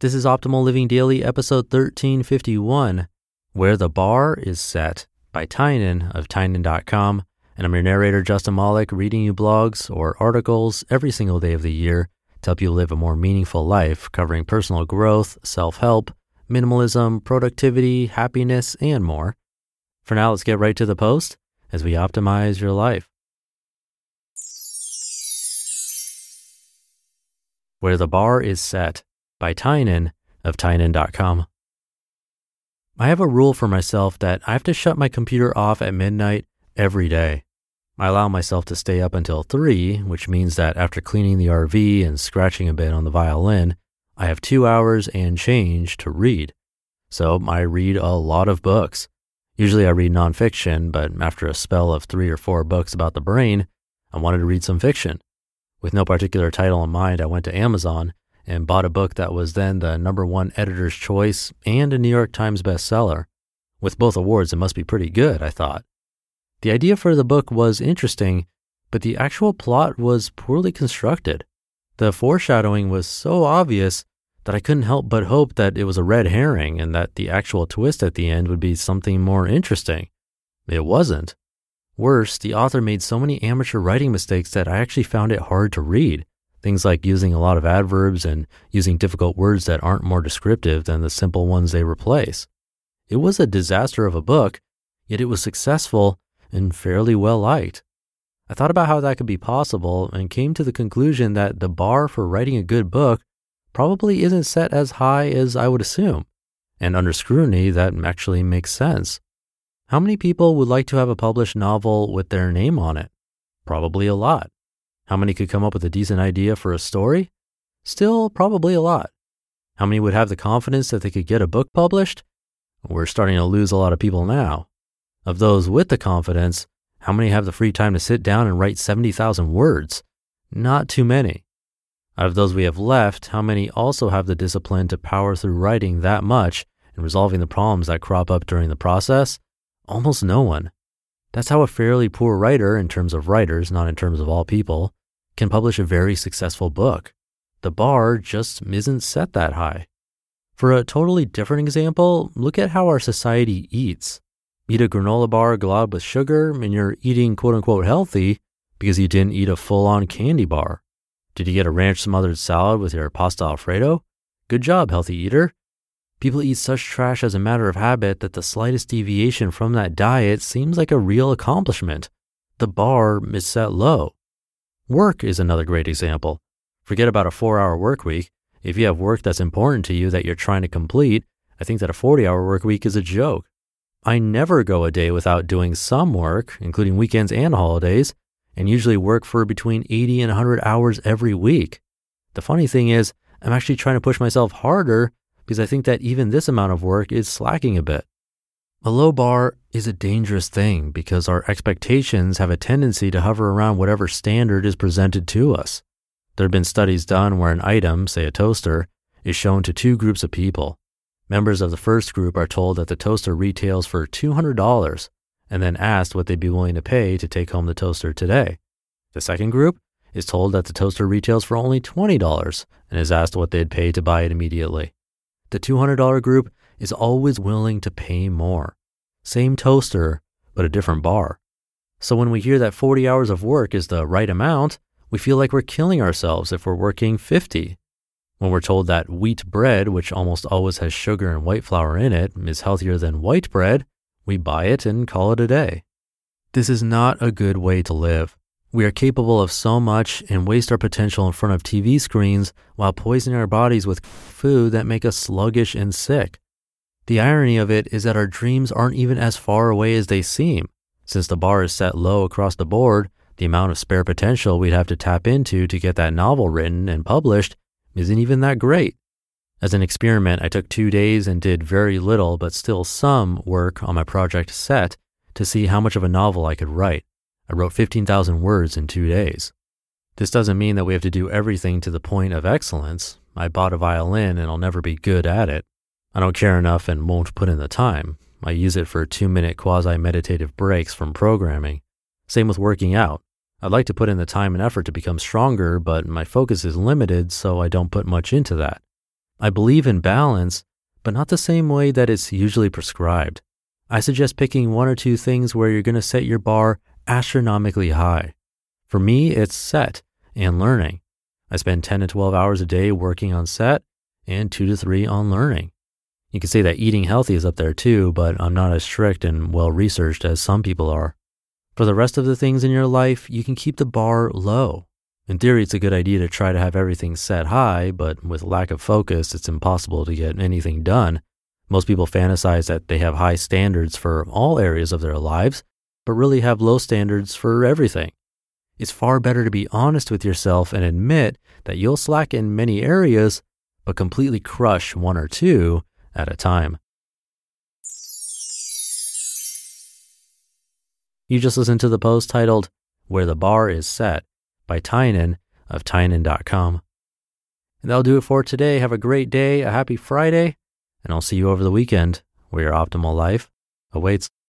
This is Optimal Living Daily, episode 1351, Where the Bar is Set by Tynan of Tynan.com. And I'm your narrator, Justin Malik, reading you blogs or articles every single day of the year to help you live a more meaningful life, covering personal growth, self help, minimalism, productivity, happiness, and more. For now, let's get right to the post as we optimize your life. Where the Bar is Set by Tynan of Tynan.com. I have a rule for myself that I have to shut my computer off at midnight every day. I allow myself to stay up until 3, which means that after cleaning the RV and scratching a bit on the violin, I have two hours and change to read. So I read a lot of books. Usually I read nonfiction, but after a spell of three or four books about the brain, I wanted to read some fiction. With no particular title in mind, I went to Amazon and bought a book that was then the number one editor's choice and a New York Times bestseller. With both awards, it must be pretty good, I thought. The idea for the book was interesting, but the actual plot was poorly constructed. The foreshadowing was so obvious that I couldn't help but hope that it was a red herring and that the actual twist at the end would be something more interesting. It wasn't. Worse, the author made so many amateur writing mistakes that I actually found it hard to read. Things like using a lot of adverbs and using difficult words that aren't more descriptive than the simple ones they replace. It was a disaster of a book, yet it was successful and fairly well liked. I thought about how that could be possible and came to the conclusion that the bar for writing a good book probably isn't set as high as I would assume. And under scrutiny, that actually makes sense. How many people would like to have a published novel with their name on it? Probably a lot. How many could come up with a decent idea for a story? Still, probably a lot. How many would have the confidence that they could get a book published? We're starting to lose a lot of people now. Of those with the confidence, how many have the free time to sit down and write 70,000 words? Not too many. Out of those we have left, how many also have the discipline to power through writing that much and resolving the problems that crop up during the process? Almost no one. That's how a fairly poor writer, in terms of writers, not in terms of all people, can publish a very successful book. The bar just isn't set that high. For a totally different example, look at how our society eats. Eat a granola bar globbed with sugar, and you're eating quote unquote healthy because you didn't eat a full on candy bar. Did you get a ranch smothered salad with your pasta alfredo? Good job, healthy eater. People eat such trash as a matter of habit that the slightest deviation from that diet seems like a real accomplishment. The bar is set low. Work is another great example. Forget about a four hour work week. If you have work that's important to you that you're trying to complete, I think that a 40 hour work week is a joke. I never go a day without doing some work, including weekends and holidays, and usually work for between 80 and 100 hours every week. The funny thing is, I'm actually trying to push myself harder because I think that even this amount of work is slacking a bit. A low bar is a dangerous thing because our expectations have a tendency to hover around whatever standard is presented to us. There have been studies done where an item, say a toaster, is shown to two groups of people. Members of the first group are told that the toaster retails for $200 and then asked what they'd be willing to pay to take home the toaster today. The second group is told that the toaster retails for only $20 and is asked what they'd pay to buy it immediately. The $200 group is always willing to pay more. Same toaster, but a different bar. So when we hear that 40 hours of work is the right amount, we feel like we're killing ourselves if we're working 50. When we're told that wheat bread, which almost always has sugar and white flour in it, is healthier than white bread, we buy it and call it a day. This is not a good way to live. We are capable of so much and waste our potential in front of TV screens while poisoning our bodies with food that make us sluggish and sick. The irony of it is that our dreams aren't even as far away as they seem. Since the bar is set low across the board, the amount of spare potential we'd have to tap into to get that novel written and published isn't even that great. As an experiment, I took two days and did very little, but still some work on my project set to see how much of a novel I could write. I wrote 15,000 words in two days. This doesn't mean that we have to do everything to the point of excellence. I bought a violin and I'll never be good at it. I don't care enough and won't put in the time. I use it for two minute quasi meditative breaks from programming. Same with working out. I'd like to put in the time and effort to become stronger, but my focus is limited, so I don't put much into that. I believe in balance, but not the same way that it's usually prescribed. I suggest picking one or two things where you're going to set your bar astronomically high. For me, it's set and learning. I spend 10 to 12 hours a day working on set and two to three on learning. You can say that eating healthy is up there too, but I'm not as strict and well researched as some people are. For the rest of the things in your life, you can keep the bar low. In theory, it's a good idea to try to have everything set high, but with lack of focus, it's impossible to get anything done. Most people fantasize that they have high standards for all areas of their lives, but really have low standards for everything. It's far better to be honest with yourself and admit that you'll slack in many areas, but completely crush one or two at a time. You just listened to the post titled Where the Bar is Set by Tynan of Tynan.com. And that'll do it for today. Have a great day, a happy Friday, and I'll see you over the weekend where your optimal life awaits.